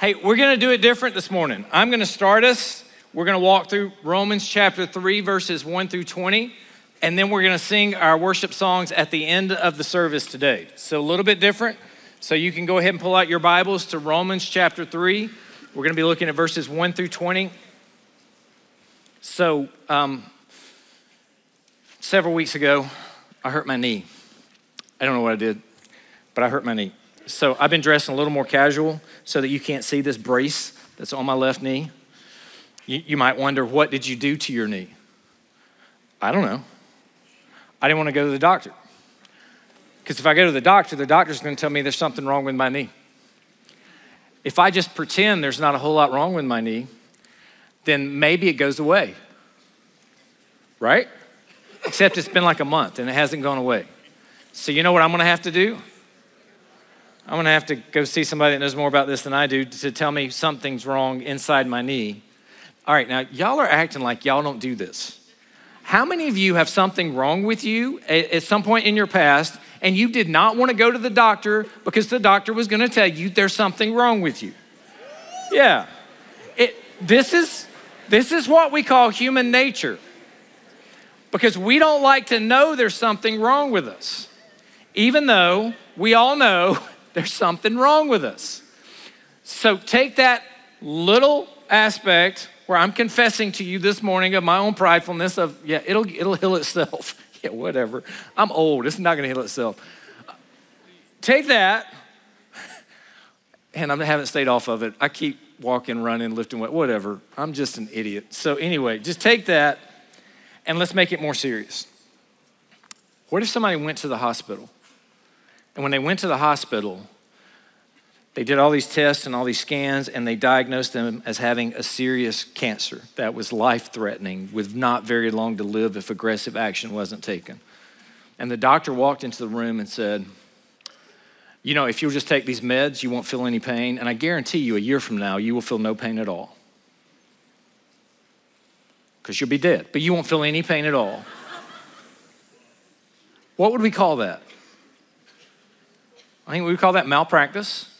Hey, we're going to do it different this morning. I'm going to start us. We're going to walk through Romans chapter 3, verses 1 through 20, and then we're going to sing our worship songs at the end of the service today. So, a little bit different. So, you can go ahead and pull out your Bibles to Romans chapter 3. We're going to be looking at verses 1 through 20. So, um, several weeks ago, I hurt my knee. I don't know what I did, but I hurt my knee. So I've been dressing a little more casual so that you can't see this brace that's on my left knee. You, you might wonder, what did you do to your knee? I don't know. I didn't want to go to the doctor. Because if I go to the doctor, the doctor's going to tell me there's something wrong with my knee. If I just pretend there's not a whole lot wrong with my knee, then maybe it goes away. Right? Except it's been like a month and it hasn't gone away. So, you know what I'm going to have to do? I'm going to have to go see somebody that knows more about this than I do to tell me something's wrong inside my knee. All right, now, y'all are acting like y'all don't do this. How many of you have something wrong with you at some point in your past and you did not want to go to the doctor because the doctor was going to tell you there's something wrong with you? Yeah. It, this, is, this is what we call human nature because we don't like to know there's something wrong with us, even though we all know there's something wrong with us. So take that little aspect where I'm confessing to you this morning of my own pridefulness of, yeah, it'll, it'll heal itself. yeah, whatever. I'm old. It's not going to heal itself. Take that, and I haven't stayed off of it. I keep walking, running, lifting weight, whatever. I'm just an idiot. So, anyway, just take that and let's make it more serious. What if somebody went to the hospital and when they went to the hospital, they did all these tests and all these scans, and they diagnosed them as having a serious cancer that was life threatening, with not very long to live if aggressive action wasn't taken. And the doctor walked into the room and said, You know, if you'll just take these meds, you won't feel any pain. And I guarantee you, a year from now, you will feel no pain at all. Because you'll be dead, but you won't feel any pain at all. What would we call that? I think we would call that malpractice.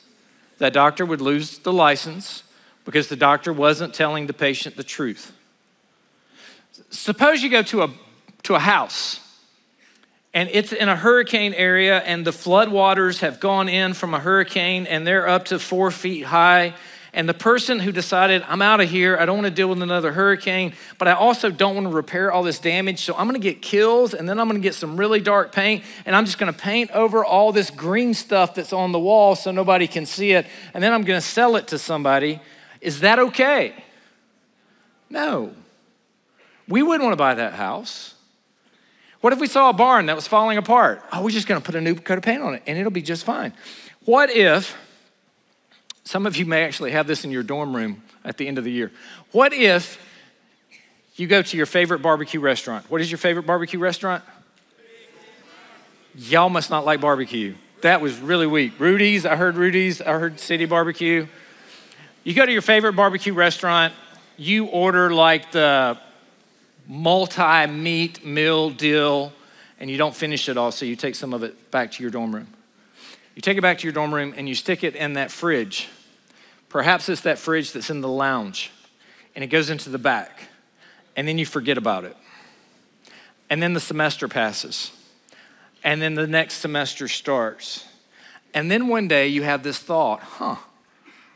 That doctor would lose the license because the doctor wasn't telling the patient the truth. Suppose you go to a, to a house and it's in a hurricane area and the floodwaters have gone in from a hurricane and they're up to four feet high and the person who decided, I'm out of here, I don't want to deal with another hurricane, but I also don't want to repair all this damage, so I'm going to get Kilz and then I'm going to get some really dark paint and I'm just going to paint over all this green stuff that's on the wall so nobody can see it, and then I'm going to sell it to somebody. Is that okay? No. We wouldn't want to buy that house. What if we saw a barn that was falling apart? Oh, we're just going to put a new coat of paint on it and it'll be just fine. What if some of you may actually have this in your dorm room at the end of the year. What if you go to your favorite barbecue restaurant? What is your favorite barbecue restaurant? Y'all must not like barbecue. That was really weak. Rudy's, I heard Rudy's, I heard City Barbecue. You go to your favorite barbecue restaurant, you order like the multi meat meal deal, and you don't finish it all, so you take some of it back to your dorm room. You take it back to your dorm room and you stick it in that fridge Perhaps it's that fridge that's in the lounge and it goes into the back, and then you forget about it. And then the semester passes, and then the next semester starts. And then one day you have this thought, huh,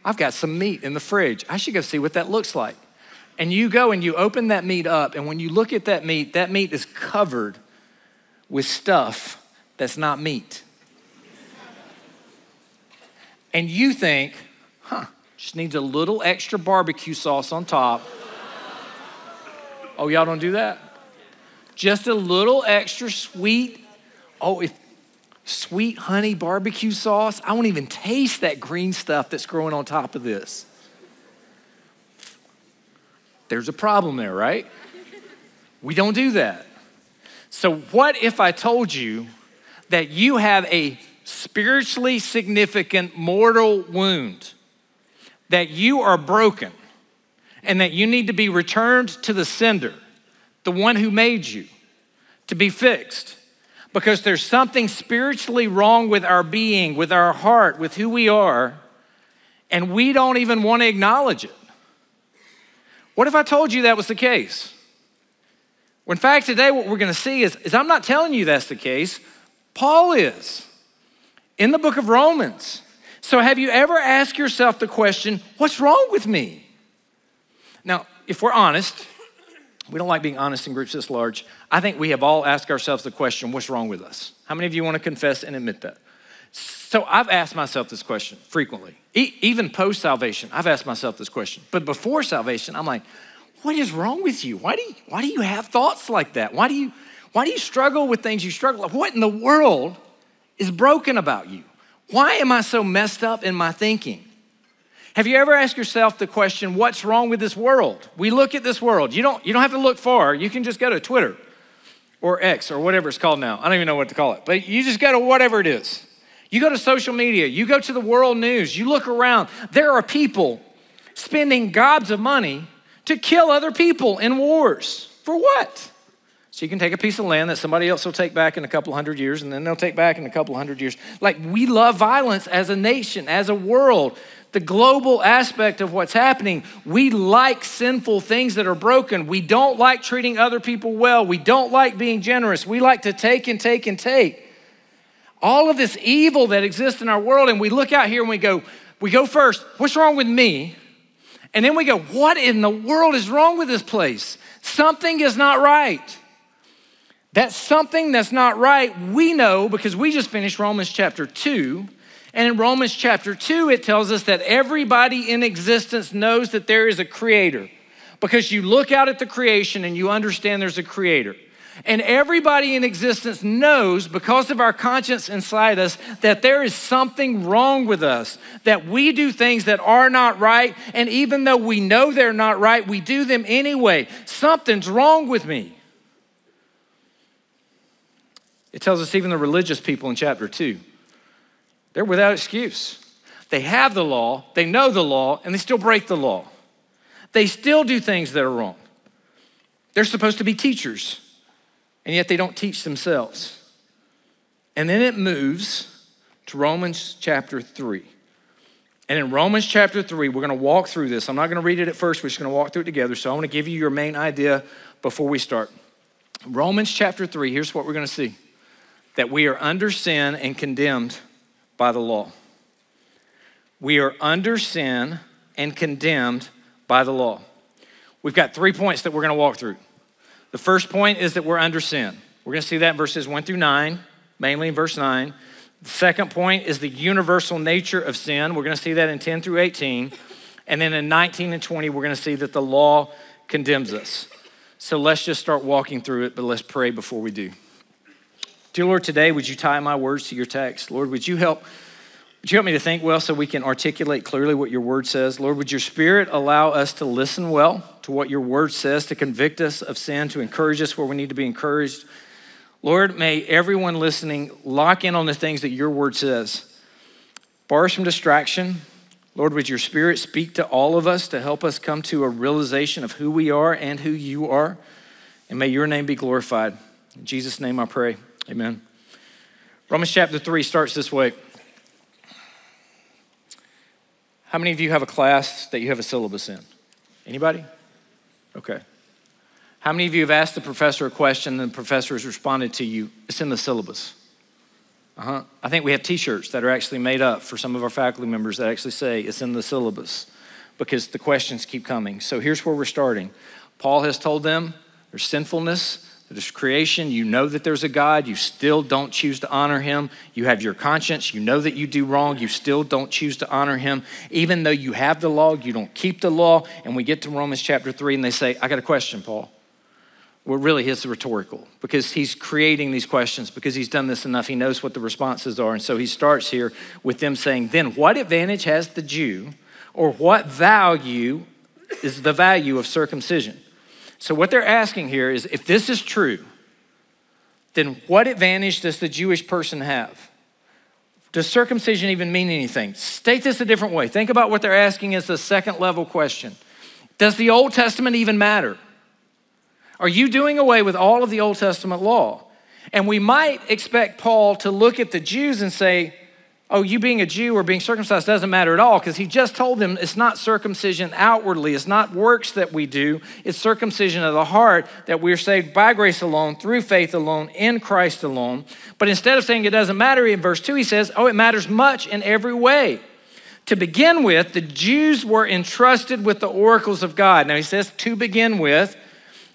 I've got some meat in the fridge. I should go see what that looks like. And you go and you open that meat up, and when you look at that meat, that meat is covered with stuff that's not meat. and you think, huh, just needs a little extra barbecue sauce on top. Oh, y'all don't do that? Just a little extra sweet. Oh, if sweet honey barbecue sauce, I won't even taste that green stuff that's growing on top of this. There's a problem there, right? We don't do that. So, what if I told you that you have a spiritually significant mortal wound? That you are broken and that you need to be returned to the sender, the one who made you, to be fixed. Because there's something spiritually wrong with our being, with our heart, with who we are. and we don't even want to acknowledge it. What if I told you that was the case? Well, in fact, today what we're going to see is, is I'm not telling you that's the case. Paul is in the book of Romans. So, have you ever asked yourself the question, what's wrong with me? Now, if we're honest, we don't like being honest in groups this large. I think we have all asked ourselves the question, what's wrong with us? How many of you want to confess and admit that? So I've asked myself this question frequently. E- even post salvation, I've asked myself this question. But before salvation, I'm like, what is wrong with you? Why do you, why do you have thoughts like that? Why do you why do you struggle with things you struggle with? What in the world is broken about you? Why am I so messed up in my thinking? Have you ever asked yourself the question, what's wrong with this world? We look at this world. You don't, you don't have to look far. You can just go to Twitter or X or whatever it's called now. I don't even know what to call it, but you just go to whatever it is. You go to social media, you go to the world news, you look around. There are people spending gobs of money to kill other people in wars. For what? So you can take a piece of land that somebody else will take back in a couple hundred years, and then they'll take back in a couple hundred years. Like we love violence as a nation, as a world. The global aspect of what's happening, we like sinful things that are broken. We don't like treating other people well. We don't like being generous. We like to take and take and take all of this evil that exists in our world, and we look out here and we go, we go first, what's wrong with me? And then we go, what in the world is wrong with this place? Something is not right. That something that's not right, we know because we just finished Romans chapter 2. And in Romans chapter 2, it tells us that everybody in existence knows that there is a creator because you look out at the creation and you understand there's a creator. And everybody in existence knows, because of our conscience inside us, that there is something wrong with us, that we do things that are not right. And even though we know they're not right, we do them anyway. Something's wrong with me. It tells us even the religious people in chapter 2, they're without excuse. They have the law, they know the law, and they still break the law. They still do things that are wrong. They're supposed to be teachers and yet they don't teach themselves. And then it moves to Romans chapter 3. And in Romans chapter 3, we're going to walk through this. I'm not going to read it at first, we're just going to walk through it together. So I want to give you your main idea before we start. Romans chapter 3, here's what we're going to see that we are under sin and condemned by the law. We are under sin and condemned by the law. We've got three points that we're going to walk through. The first point is that we're under sin. We're going to see that in verses 1 through 9, mainly in verse 9. The second point is the universal nature of sin. We're going to see that in 10 through 18. And then in 19 and 20, we're going to see that the law condemns us. So let's just start walking through it, but let's pray before we do. Dear Lord, today, would you tie my words to your text? Lord, would you help? Would you help me to think well so we can articulate clearly what your word says? Lord, would your spirit allow us to listen well to what your word says, to convict us of sin, to encourage us where we need to be encouraged? Lord, may everyone listening lock in on the things that your word says. Bar us from distraction. Lord, would your spirit speak to all of us to help us come to a realization of who we are and who you are? And may your name be glorified. In Jesus' name I pray. Amen. Romans chapter 3 starts this way. How many of you have a class that you have a syllabus in? Anybody? Okay. How many of you have asked the professor a question and the professor has responded to you? It's in the syllabus. Uh-huh. I think we have t-shirts that are actually made up for some of our faculty members that actually say it's in the syllabus because the questions keep coming. So here's where we're starting. Paul has told them there's sinfulness, there's creation. You know that there's a God. You still don't choose to honor him. You have your conscience. You know that you do wrong. You still don't choose to honor him. Even though you have the law, you don't keep the law. And we get to Romans chapter 3 and they say, I got a question, Paul. Well, really, it's rhetorical because he's creating these questions because he's done this enough. He knows what the responses are. And so he starts here with them saying, Then what advantage has the Jew or what value is the value of circumcision? So, what they're asking here is if this is true, then what advantage does the Jewish person have? Does circumcision even mean anything? State this a different way. Think about what they're asking as the second level question Does the Old Testament even matter? Are you doing away with all of the Old Testament law? And we might expect Paul to look at the Jews and say, oh, you being a Jew or being circumcised doesn't matter at all, because he just told them it's not circumcision outwardly, it's not works that we do, it's circumcision of the heart that we're saved by grace alone, through faith alone, in Christ alone. But instead of saying it doesn't matter, in verse 2, he says, oh, it matters much in every way. To begin with, the Jews were entrusted with the oracles of God. Now he says to begin with,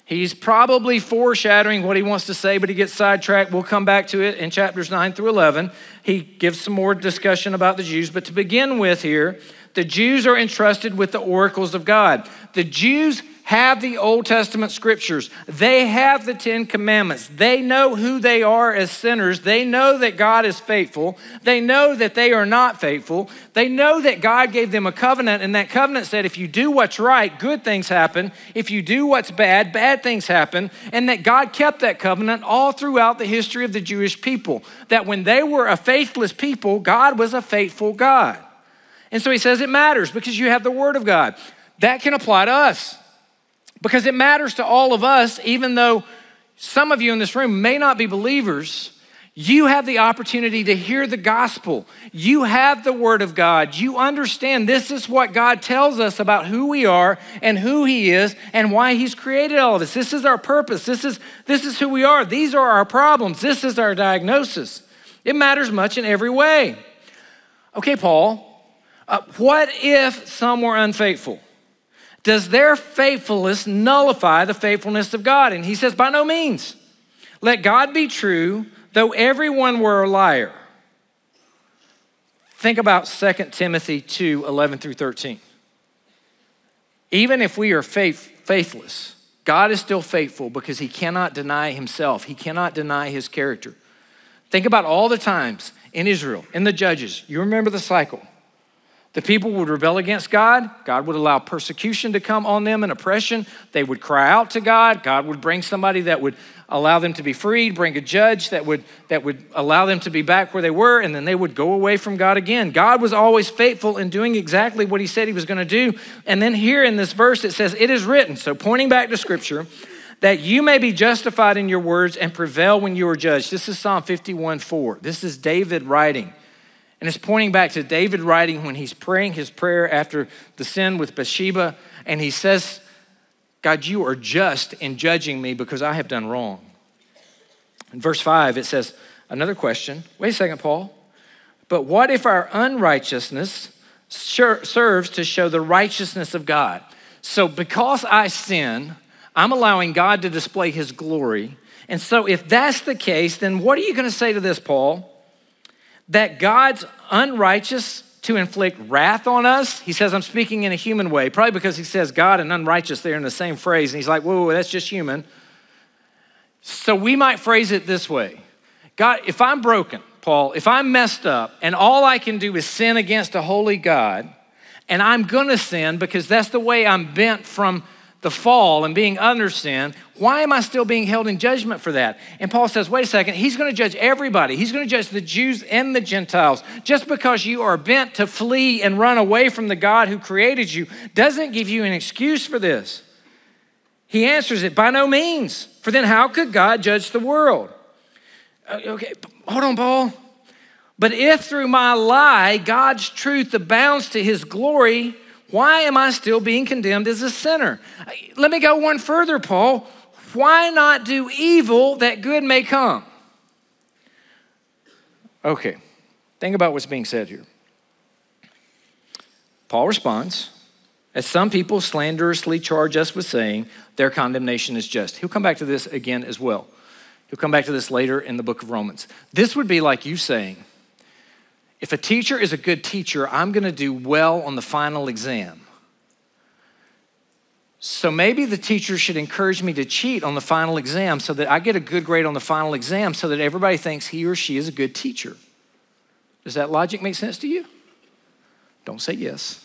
He's probably foreshadowing what he wants to say, but he gets sidetracked. We'll come back to it in chapters 9 through 11. He gives some more discussion about the Jews. But to begin with, here, the Jews are entrusted with the oracles of God. The Jews have the Old Testament scriptures. They have the Ten Commandments. They know who they are as sinners. They know that God is faithful. They know that they are not faithful. They know that God gave them a covenant, and that covenant said if you do what's right, good things happen. If you do what's bad, bad things happen. And that God kept that covenant all throughout the history of the Jewish people. That when they were a faithless people, God was a faithful God. And so he says it matters because you have the Word of God. That can apply to us because it matters to all of us, even though some of you in this room may not be believers. You have the opportunity to hear the gospel. You have the word of God. You understand this is what God tells us about who we are and who he is and why he's created all of us. This is our purpose. This is this is who we are. These are our problems. This is our diagnosis. It matters much in every way. Okay, Paul, uh, what if some were unfaithful? Does their faithfulness nullify the faithfulness of God? And he says, By no means. Let God be true, though everyone were a liar. Think about 2 Timothy 2 11 through 13. Even if we are faith, faithless, God is still faithful because he cannot deny himself, he cannot deny his character. Think about all the times in Israel, in the judges. You remember the cycle. The people would rebel against God. God would allow persecution to come on them and oppression. They would cry out to God. God would bring somebody that would allow them to be freed, bring a judge that would, that would allow them to be back where they were, and then they would go away from God again. God was always faithful in doing exactly what he said he was going to do. And then here in this verse, it says, It is written. So pointing back to scripture, that you may be justified in your words and prevail when you are judged. This is Psalm 51 4. This is David writing. And it's pointing back to David writing when he's praying his prayer after the sin with Bathsheba, and he says, God, you are just in judging me because I have done wrong. In verse 5, it says, another question. Wait a second, Paul. But what if our unrighteousness serves to show the righteousness of God? So, because I sin, I'm allowing God to display his glory. And so, if that's the case, then what are you going to say to this, Paul? That God's unrighteous to inflict wrath on us. He says, I'm speaking in a human way, probably because he says God and unrighteous there in the same phrase. And he's like, whoa, whoa, that's just human. So we might phrase it this way God, if I'm broken, Paul, if I'm messed up and all I can do is sin against a holy God, and I'm gonna sin because that's the way I'm bent from the fall and being under sin, why am I still being held in judgment for that? And Paul says, wait a second, he's going to judge everybody. He's going to judge the Jews and the Gentiles. Just because you are bent to flee and run away from the God who created you doesn't give you an excuse for this. He answers it by no means. For then, how could God judge the world? Uh, okay, hold on, Paul. But if through my lie God's truth abounds to his glory, why am I still being condemned as a sinner? Let me go one further, Paul. Why not do evil that good may come? Okay, think about what's being said here. Paul responds, as some people slanderously charge us with saying, their condemnation is just. He'll come back to this again as well. He'll come back to this later in the book of Romans. This would be like you saying, if a teacher is a good teacher, I'm going to do well on the final exam. So maybe the teacher should encourage me to cheat on the final exam so that I get a good grade on the final exam so that everybody thinks he or she is a good teacher. Does that logic make sense to you? Don't say yes.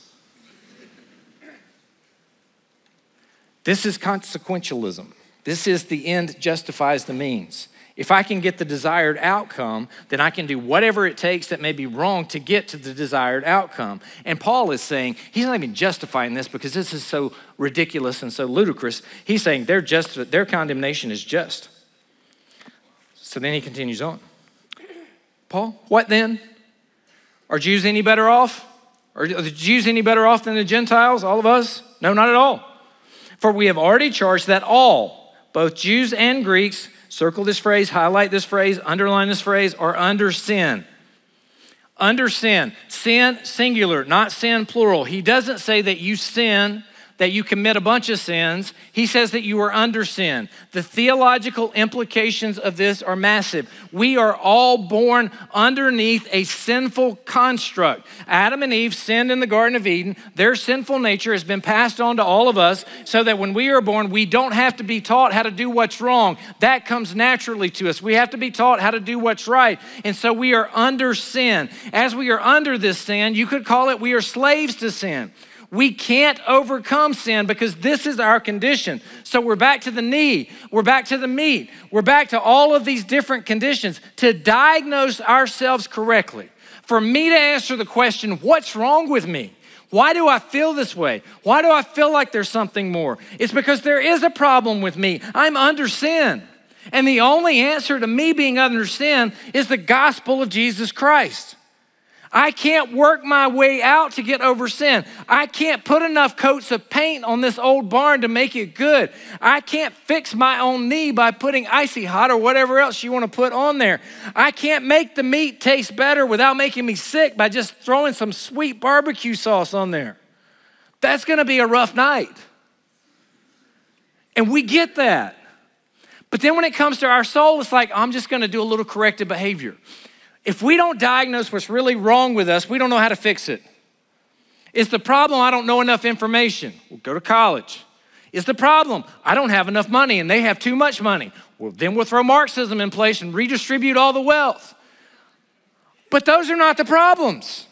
This is consequentialism. This is the end justifies the means. If I can get the desired outcome, then I can do whatever it takes that may be wrong to get to the desired outcome. And Paul is saying, he's not even justifying this because this is so ridiculous and so ludicrous. He's saying their, just, their condemnation is just. So then he continues on. Paul, what then? Are Jews any better off? Are the Jews any better off than the Gentiles, all of us? No, not at all. For we have already charged that all, both Jews and Greeks, circle this phrase, highlight this phrase, underline this phrase, or under sin. Under sin. Sin, singular, not sin, plural. He doesn't say that you sin that you commit a bunch of sins. He says that you are under sin. The theological implications of this are massive. We are all born underneath a sinful construct. Adam and Eve sinned in the Garden of Eden. Their sinful nature has been passed on to all of us so that when we are born, we don't have to be taught how to do what's wrong. That comes naturally to us. We have to be taught how to do what's right. And so we are under sin. As we are under this sin, you could call it we are slaves to sin. We can't overcome sin because this is our condition. So we're back to the knee, we're back to the meat, we're back to all of these different conditions to diagnose ourselves correctly. For me to answer the question, what's wrong with me? Why do I feel this way? Why do I feel like there's something more? It's because there is a problem with me. I'm under sin. And the only answer to me being under sin is the gospel of Jesus Christ. I can't work my way out to get over sin. I can't put enough coats of paint on this old barn to make it good. I can't fix my own knee by putting icy hot or whatever else you want to put on there. I can't make the meat taste better without making me sick by just throwing some sweet barbecue sauce on there. That's going to be a rough night. And we get that. But then when it comes to our soul, it's like, I'm just going to do a little corrective behavior. If we don't diagnose what's really wrong with us, we don't know how to fix it. Is the problem I don't know enough information? We'll go to college. Is the problem I don't have enough money and they have too much money? Well, then we'll throw Marxism in place and redistribute all the wealth. But those are not the problems.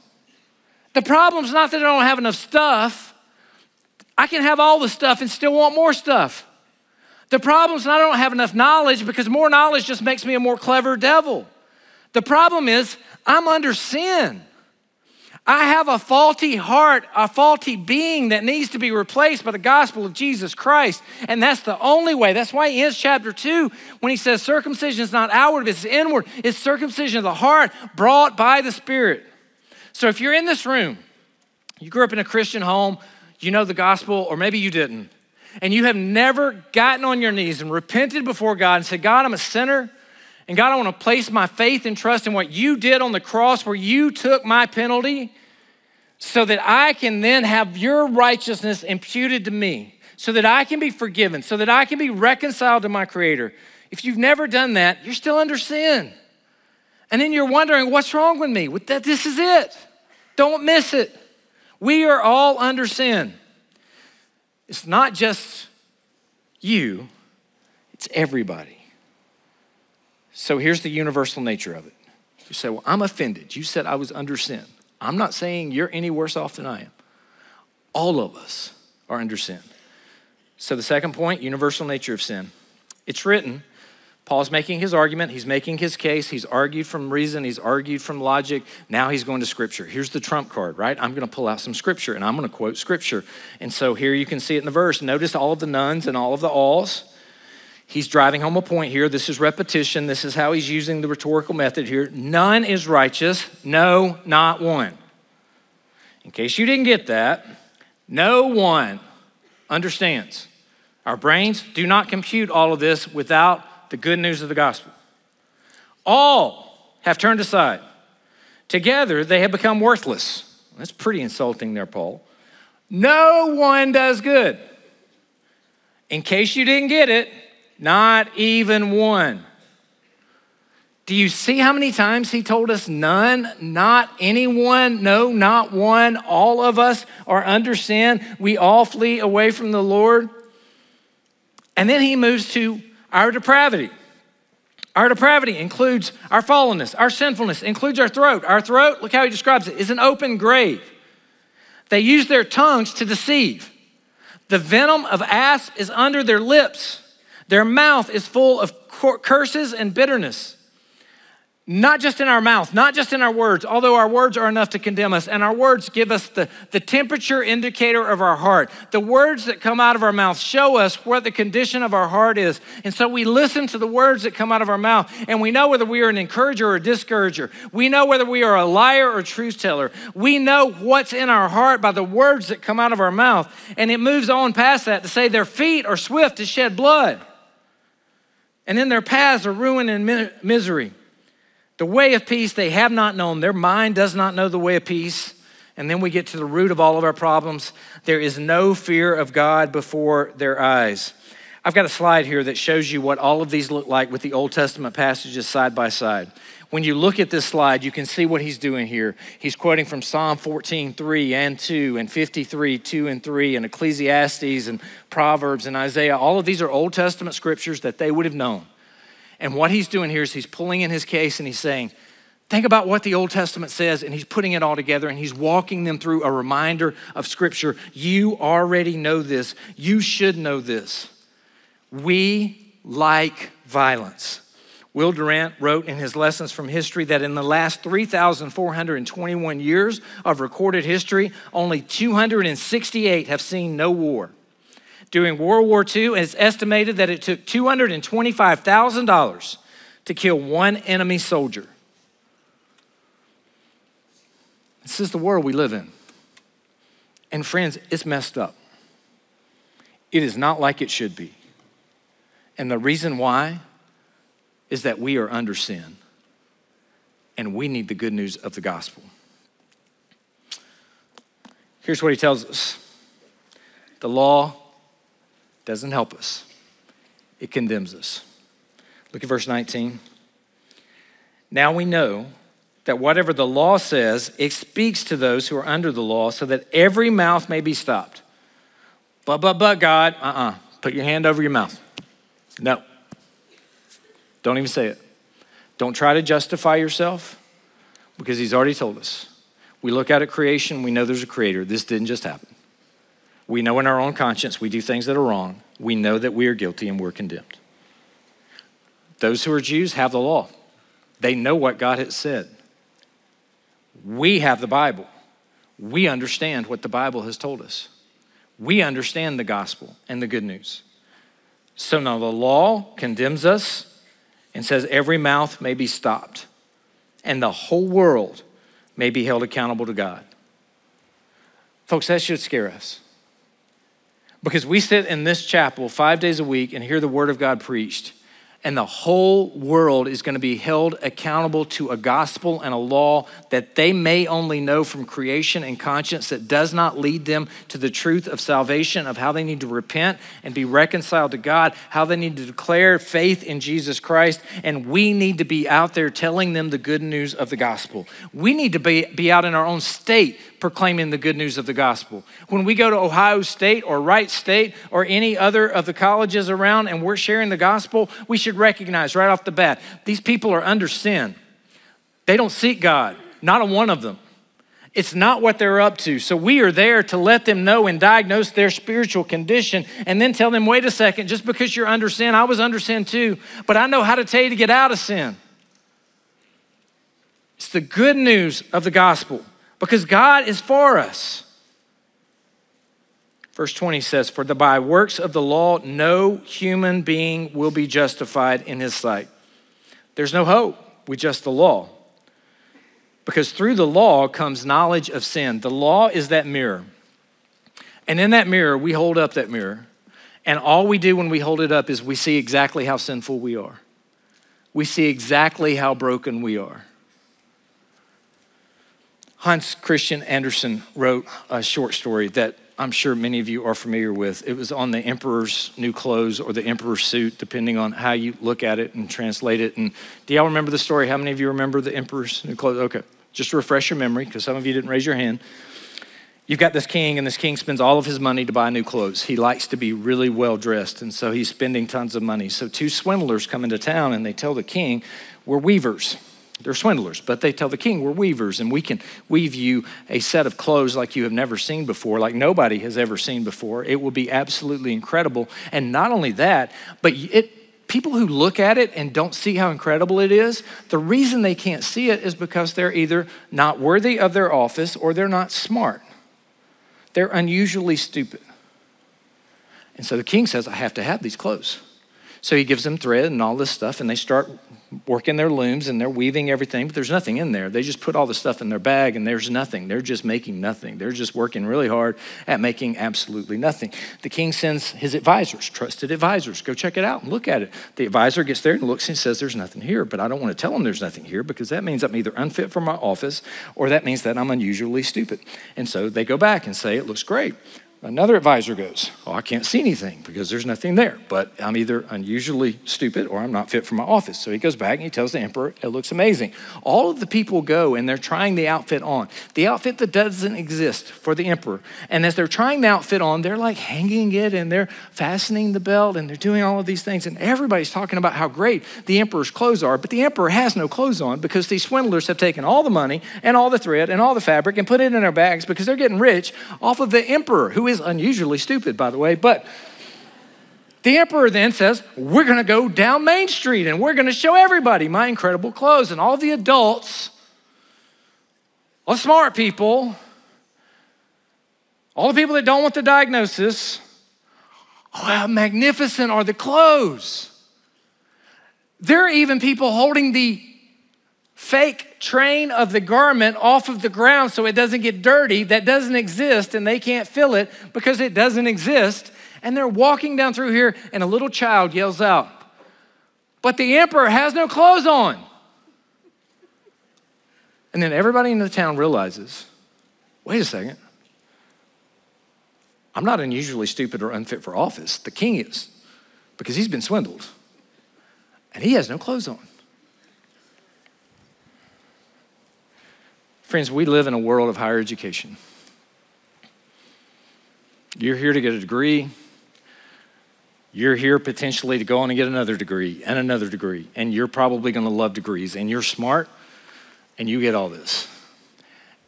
The problem's not that I don't have enough stuff. I can have all the stuff and still want more stuff. The problem's not I don't have enough knowledge because more knowledge just makes me a more clever devil. The problem is, I'm under sin. I have a faulty heart, a faulty being that needs to be replaced by the gospel of Jesus Christ. And that's the only way. That's why he ends chapter two when he says circumcision is not outward, it's inward. It's circumcision of the heart brought by the Spirit. So if you're in this room, you grew up in a Christian home, you know the gospel, or maybe you didn't, and you have never gotten on your knees and repented before God and said, God, I'm a sinner. And God, I want to place my faith and trust in what you did on the cross where you took my penalty so that I can then have your righteousness imputed to me, so that I can be forgiven, so that I can be reconciled to my Creator. If you've never done that, you're still under sin. And then you're wondering, what's wrong with me? This is it. Don't miss it. We are all under sin. It's not just you, it's everybody. So here's the universal nature of it. You say, Well, I'm offended. You said I was under sin. I'm not saying you're any worse off than I am. All of us are under sin. So the second point universal nature of sin. It's written. Paul's making his argument, he's making his case, he's argued from reason, he's argued from logic. Now he's going to scripture. Here's the trump card, right? I'm going to pull out some scripture and I'm going to quote scripture. And so here you can see it in the verse. Notice all of the nones and all of the alls he's driving home a point here. This is repetition. This is how he's using the rhetorical method here. None is righteous, no, not one. In case you didn't get that, no one understands. Our brains do not compute all of this without the good news of the gospel. All have turned aside. Together, they have become worthless. That's pretty insulting there, Paul. No one does good. In case you didn't get it, not even one. Do you see how many times he told us none, not anyone, no, not one? All of us are under sin. We all flee away from the Lord. And then he moves to our depravity. Our depravity includes our fallenness, our sinfulness, includes our throat. Our throat, look how he describes it, is an open grave. They use their tongues to deceive. The venom of asp is under their lips. Their mouth is full of curses and bitterness. not just in our mouth, not just in our words, although our words are enough to condemn us, and our words give us the, the temperature indicator of our heart. The words that come out of our mouth show us what the condition of our heart is. And so we listen to the words that come out of our mouth, and we know whether we are an encourager or a discourager. We know whether we are a liar or truth teller. We know what's in our heart by the words that come out of our mouth. And it moves on past that to say their feet are swift to shed blood, and in their paths are ruin and misery. The way of peace they have not known. Their mind does not know the way of peace. And then we get to the root of all of our problems. There is no fear of God before their eyes. I've got a slide here that shows you what all of these look like with the Old Testament passages side by side. When you look at this slide, you can see what he's doing here. He's quoting from Psalm 14, 3 and 2, and 53, 2 and 3, and Ecclesiastes and Proverbs and Isaiah. All of these are Old Testament scriptures that they would have known. And what he's doing here is he's pulling in his case and he's saying, Think about what the Old Testament says, and he's putting it all together and he's walking them through a reminder of Scripture. You already know this. You should know this. We like violence. Will Durant wrote in his Lessons from History that in the last 3,421 years of recorded history, only 268 have seen no war during World War II, it's estimated that it took $225,000 to kill one enemy soldier. This is the world we live in. And friends, it's messed up. It is not like it should be. And the reason why is that we are under sin and we need the good news of the gospel. Here's what he tells us the law doesn't help us, it condemns us. Look at verse 19. Now we know that whatever the law says, it speaks to those who are under the law so that every mouth may be stopped. But, but, but, God, uh uh-uh. uh Put your hand over your mouth. No. Don't even say it. Don't try to justify yourself because He's already told us. We look out at creation, we know there's a creator. This didn't just happen. We know in our own conscience we do things that are wrong. We know that we are guilty and we're condemned. Those who are Jews have the law, they know what God has said. We have the Bible. We understand what the Bible has told us. We understand the gospel and the good news. So now the law condemns us and says every mouth may be stopped and the whole world may be held accountable to God. Folks, that should scare us. Because we sit in this chapel five days a week and hear the Word of God preached, and the whole world is going to be held accountable to a gospel and a law that they may only know from creation and conscience that does not lead them to the truth of salvation, of how they need to repent and be reconciled to God, how they need to declare faith in Jesus Christ. And we need to be out there telling them the good news of the gospel. We need to be, be out in our own state proclaiming the good news of the gospel. When we go to Ohio State or Wright State or any other of the colleges around and we're sharing the gospel, we should recognize right off the bat these people are under sin. They don't seek God, not a one of them. It's not what they're up to. So we are there to let them know and diagnose their spiritual condition and then tell them, wait a second, just because you're under sin, I was under sin too, but I know how to tell you to get out of sin. It's the good news of the gospel because God is for us. Verse 20 says, For the, by works of the law, no human being will be justified in his sight. There's no hope with just the law. Because through the law comes knowledge of sin. The law is that mirror. And in that mirror, we hold up that mirror. And all we do when we hold it up is we see exactly how sinful we are. We see exactly how broken we are. Hans Christian Andersen wrote a short story that I'm sure many of you are familiar with. It was on the emperor's new clothes or the emperor's suit, depending on how you look at it and translate it. And do y'all remember the story? How many of you remember the emperor's new clothes? Okay, just to refresh your memory, because some of you didn't raise your hand. You've got this king, and this king spends all of his money to buy new clothes. He likes to be really well dressed, and so he's spending tons of money. So, two swindlers come into town and they tell the king, We're weavers they're swindlers, but they tell the king, We're weavers, and we can weave you a set of clothes like you have never seen before, like nobody has ever seen before. It will be absolutely incredible. And not only that, but it people who look at it and don't see how incredible it is, the reason they can't see it is because they're either not worthy of their office or they're not smart. They're unusually stupid. And so the king says, I have to have these clothes. So he gives them thread and all this stuff, and they start working their looms and they're weaving everything, but there's nothing in there. They just put all the stuff in their bag and there's nothing. They're just making nothing. They're just working really hard at making absolutely nothing. The king sends his advisors, trusted advisors, go check it out and look at it. The advisor gets there and looks and says, There's nothing here, but I don't want to tell him there's nothing here because that means I'm either unfit for my office or that means that I'm unusually stupid. And so they go back and say, It looks great. Another advisor goes, Oh, I can't see anything because there's nothing there, but I'm either unusually stupid or I'm not fit for my office. So he goes back and he tells the emperor, It looks amazing. All of the people go and they're trying the outfit on, the outfit that doesn't exist for the emperor. And as they're trying the outfit on, they're like hanging it and they're fastening the belt and they're doing all of these things. And everybody's talking about how great the emperor's clothes are, but the emperor has no clothes on because these swindlers have taken all the money and all the thread and all the fabric and put it in their bags because they're getting rich off of the emperor, who is unusually stupid, by the way. But the emperor then says, We're going to go down Main Street and we're going to show everybody my incredible clothes. And all the adults, all the smart people, all the people that don't want the diagnosis, oh, how magnificent are the clothes. There are even people holding the fake train of the garment off of the ground so it doesn't get dirty that doesn't exist and they can't fill it because it doesn't exist. And they're walking down through here and a little child yells out, But the emperor has no clothes on. And then everybody in the town realizes, Wait a second. I'm not unusually stupid or unfit for office. The king is because he's been swindled and he has no clothes on. Friends, we live in a world of higher education. You're here to get a degree. You're here potentially to go on and get another degree and another degree. And you're probably going to love degrees. And you're smart and you get all this.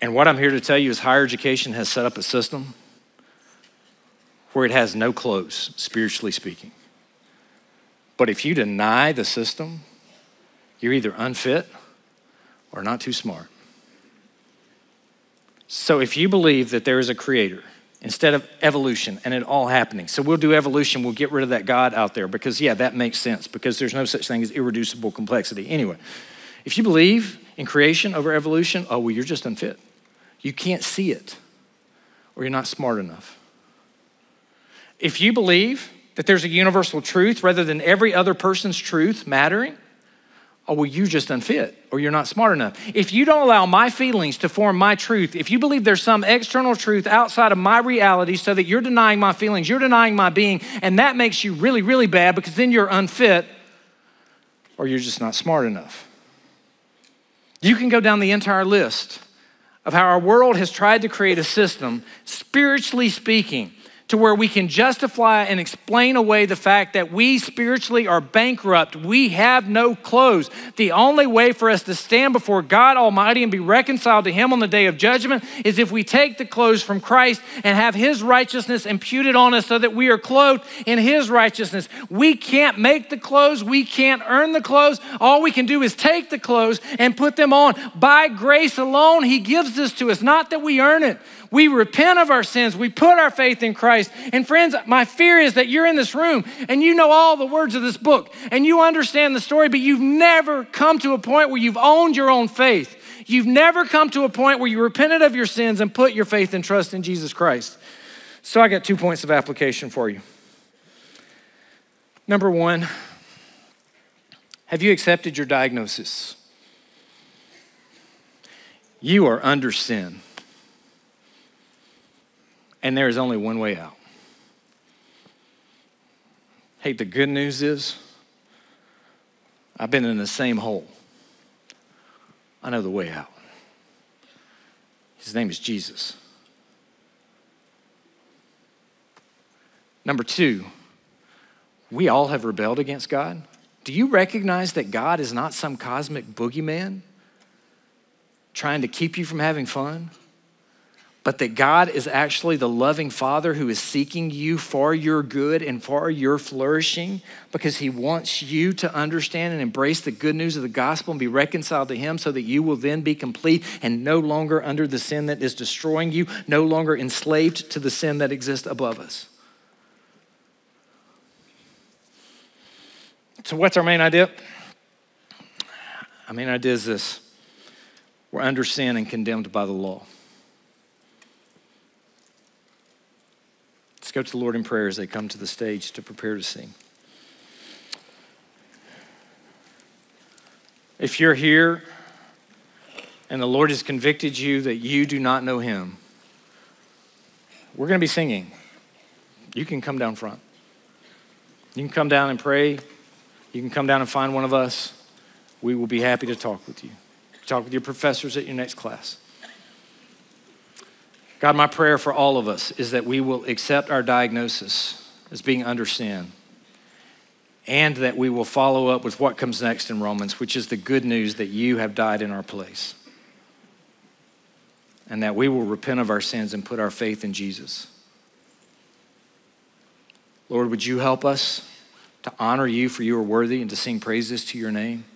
And what I'm here to tell you is higher education has set up a system where it has no clothes, spiritually speaking. But if you deny the system, you're either unfit or not too smart. So if you believe that there is a creator, instead of evolution and it all happening. So we'll do evolution, we'll get rid of that God out there because, yeah, that makes sense because there's no such thing as irreducible complexity. Anyway, if you believe in creation over evolution, oh, well, you're just unfit. You can't see it or you're not smart enough. If you believe that there's a universal truth rather than every other person's truth mattering, oh, well, you're just unfit or you're not smart enough. If you don't allow my feelings to form my truth, if you believe there's some external truth outside of my reality so that you're denying my feelings, you're denying my being, and that makes you really, really bad because then you're unfit or you're just not smart enough. You can go down the entire list of how our world has tried to create a system, spiritually speaking, to where we can justify and explain away the fact that we spiritually are bankrupt. We have no clothes. The only way for us to stand before God Almighty and be reconciled to Him on the day of judgment is if we take the clothes from Christ and have His righteousness imputed on us so that we are clothed in His righteousness. We can't make the clothes, we can't earn the clothes. All we can do is take the clothes and put them on. By grace alone, He gives this to us, not that we earn it. We repent of our sins. We put our faith in Christ. And friends, my fear is that you're in this room and you know all the words of this book and you understand the story, but you've never come to a point where you've owned your own faith. You've never come to a point where you repented of your sins and put your faith and trust in Jesus Christ. So I got two points of application for you. Number one, have you accepted your diagnosis? You are under sin and there is only one way out. Hey, the good news is I've been in the same hole. I know the way out. His name is Jesus. Number two, we all have rebelled against God. Do you recognize that God is not some cosmic boogeyman trying to keep you from having fun? But that God is actually the loving Father who is seeking you for your good and for your flourishing because He wants you to understand and embrace the good news of the gospel and be reconciled to Him so that you will then be complete and no longer under the sin that is destroying you, no longer enslaved to the sin that exists above us. So, what's our main idea? Our main idea is this we're under sin and condemned by the law. Let's go to the Lord in prayer as they come to the stage to prepare to sing. If you're here and the Lord has convicted you that you do not know Him, we're going to be singing. You can come down front. You can come down and pray. You can come down and find one of us. We will be happy to talk with you. Talk with your professors at your next class. God, my prayer for all of us is that we will accept our diagnosis as being under sin and that we will follow up with what comes next in Romans, which is the good news that you have died in our place. And that we will repent of our sins and put our faith in Jesus. Lord, would you help us to honor you for you are worthy and to sing praises to your name?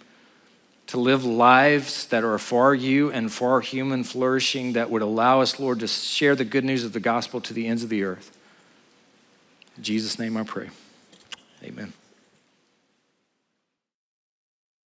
To live lives that are for you and for human flourishing that would allow us, Lord, to share the good news of the gospel to the ends of the earth. In Jesus' name I pray. Amen.